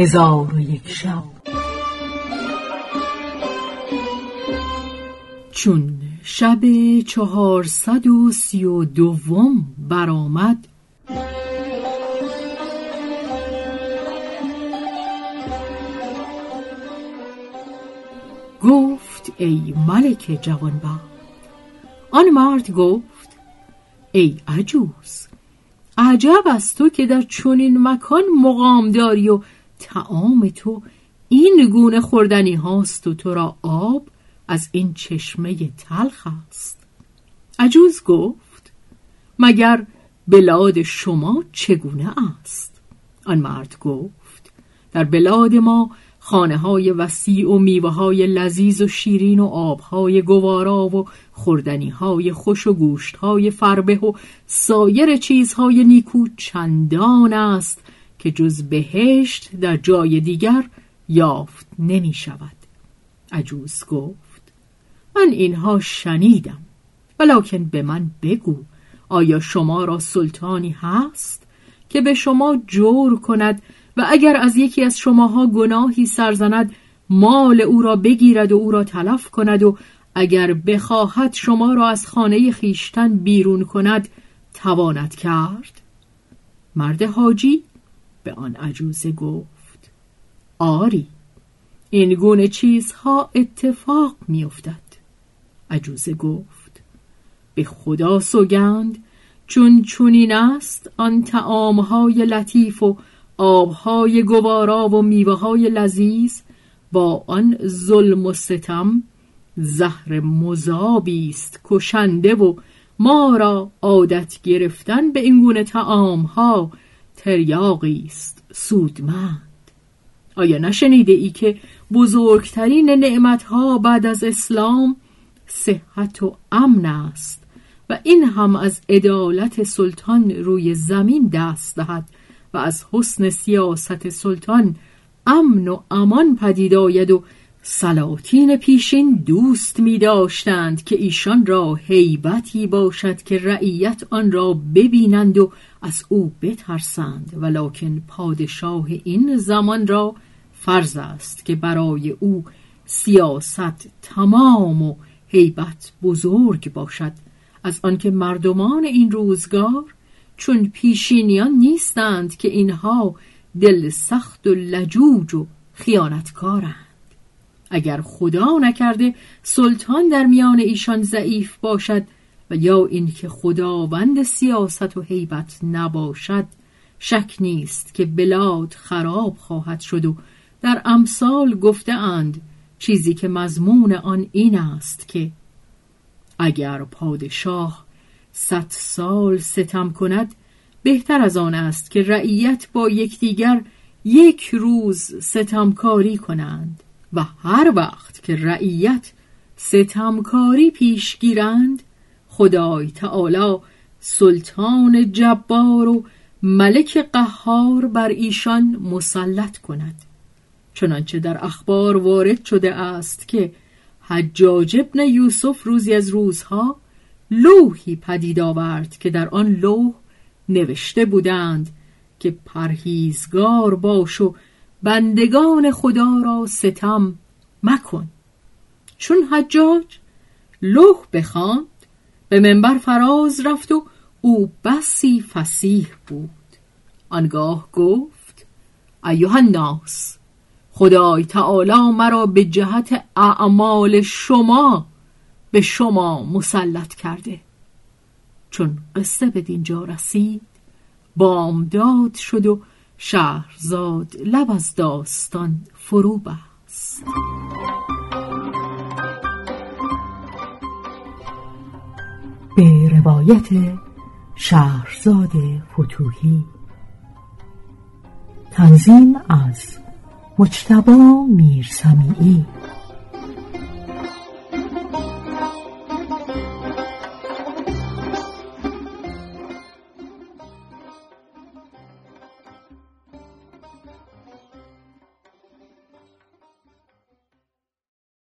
هزار و یک شب. چون شب چهارصد و سی و دوم برآمد گفت ای ملک جوانبخت آن مرد گفت ای عجوز عجب از تو که در چنین مکان مقام داری و تعام تو این گونه خوردنی هاست و تو را آب از این چشمه تلخ است. عجوز گفت مگر بلاد شما چگونه است؟ آن مرد گفت در بلاد ما خانه های وسیع و میوه های لذیذ و شیرین و آب های گوارا و خوردنی های خوش و گوشت های فربه و سایر چیزهای نیکو چندان است که جز بهشت در جای دیگر یافت نمی شود عجوز گفت من اینها شنیدم ولیکن به من بگو آیا شما را سلطانی هست که به شما جور کند و اگر از یکی از شماها گناهی سرزند مال او را بگیرد و او را تلف کند و اگر بخواهد شما را از خانه خیشتن بیرون کند تواند کرد؟ مرد حاجی به آن عجوزه گفت آری این گونه چیزها اتفاق میافتد. عجوزه گفت به خدا سوگند چون چونین است آن تعامهای لطیف و آبهای گوارا و میوه های لذیذ با آن ظلم و ستم زهر مذابی است کشنده و ما را عادت گرفتن به این گونه تعام ها تریاقی است. سودمند. آیا نشنیده ای که بزرگترین نعمت ها بعد از اسلام صحت و امن است و این هم از عدالت سلطان روی زمین دست دهد و از حسن سیاست سلطان امن و امان پدید آید و سلاطین پیشین دوست می داشتند که ایشان را هیبتی باشد که رعیت آن را ببینند و از او بترسند. ولکن پادشاه این زمان را فرض است که برای او سیاست تمام و هیبت بزرگ باشد. از آنکه مردمان این روزگار چون پیشینیان نیستند که اینها دل سخت و لجوج و خیانتکارند. اگر خدا نکرده سلطان در میان ایشان ضعیف باشد و یا اینکه خداوند سیاست و هیبت نباشد شک نیست که بلاد خراب خواهد شد و در امثال گفته اند چیزی که مضمون آن این است که اگر پادشاه صد سال ستم کند بهتر از آن است که رعیت با یکدیگر یک روز ستمکاری کنند. و هر وقت که رعیت ستمکاری پیش گیرند خدای تعالی سلطان جبار و ملک قهار بر ایشان مسلط کند. چنانچه در اخبار وارد شده است که حجاج ابن یوسف روزی از روزها لوحی پدید آورد که در آن لوح نوشته بودند که پرهیزگار باش و بندگان خدا را ستم مکن. چون حجاج لوح بخواند به منبر فراز رفت و او بسی فسیح بود. آنگاه گفت ایوه الناس خدای تعالی مرا به جهت اعمال شما به شما مسلط کرده. چون قصه به دینجا رسید بامداد شد و شهرزاد لب از داستان فرو بست. به روایت شهرزاد فتوهی تنظیم از مجتبا میرسمیعی.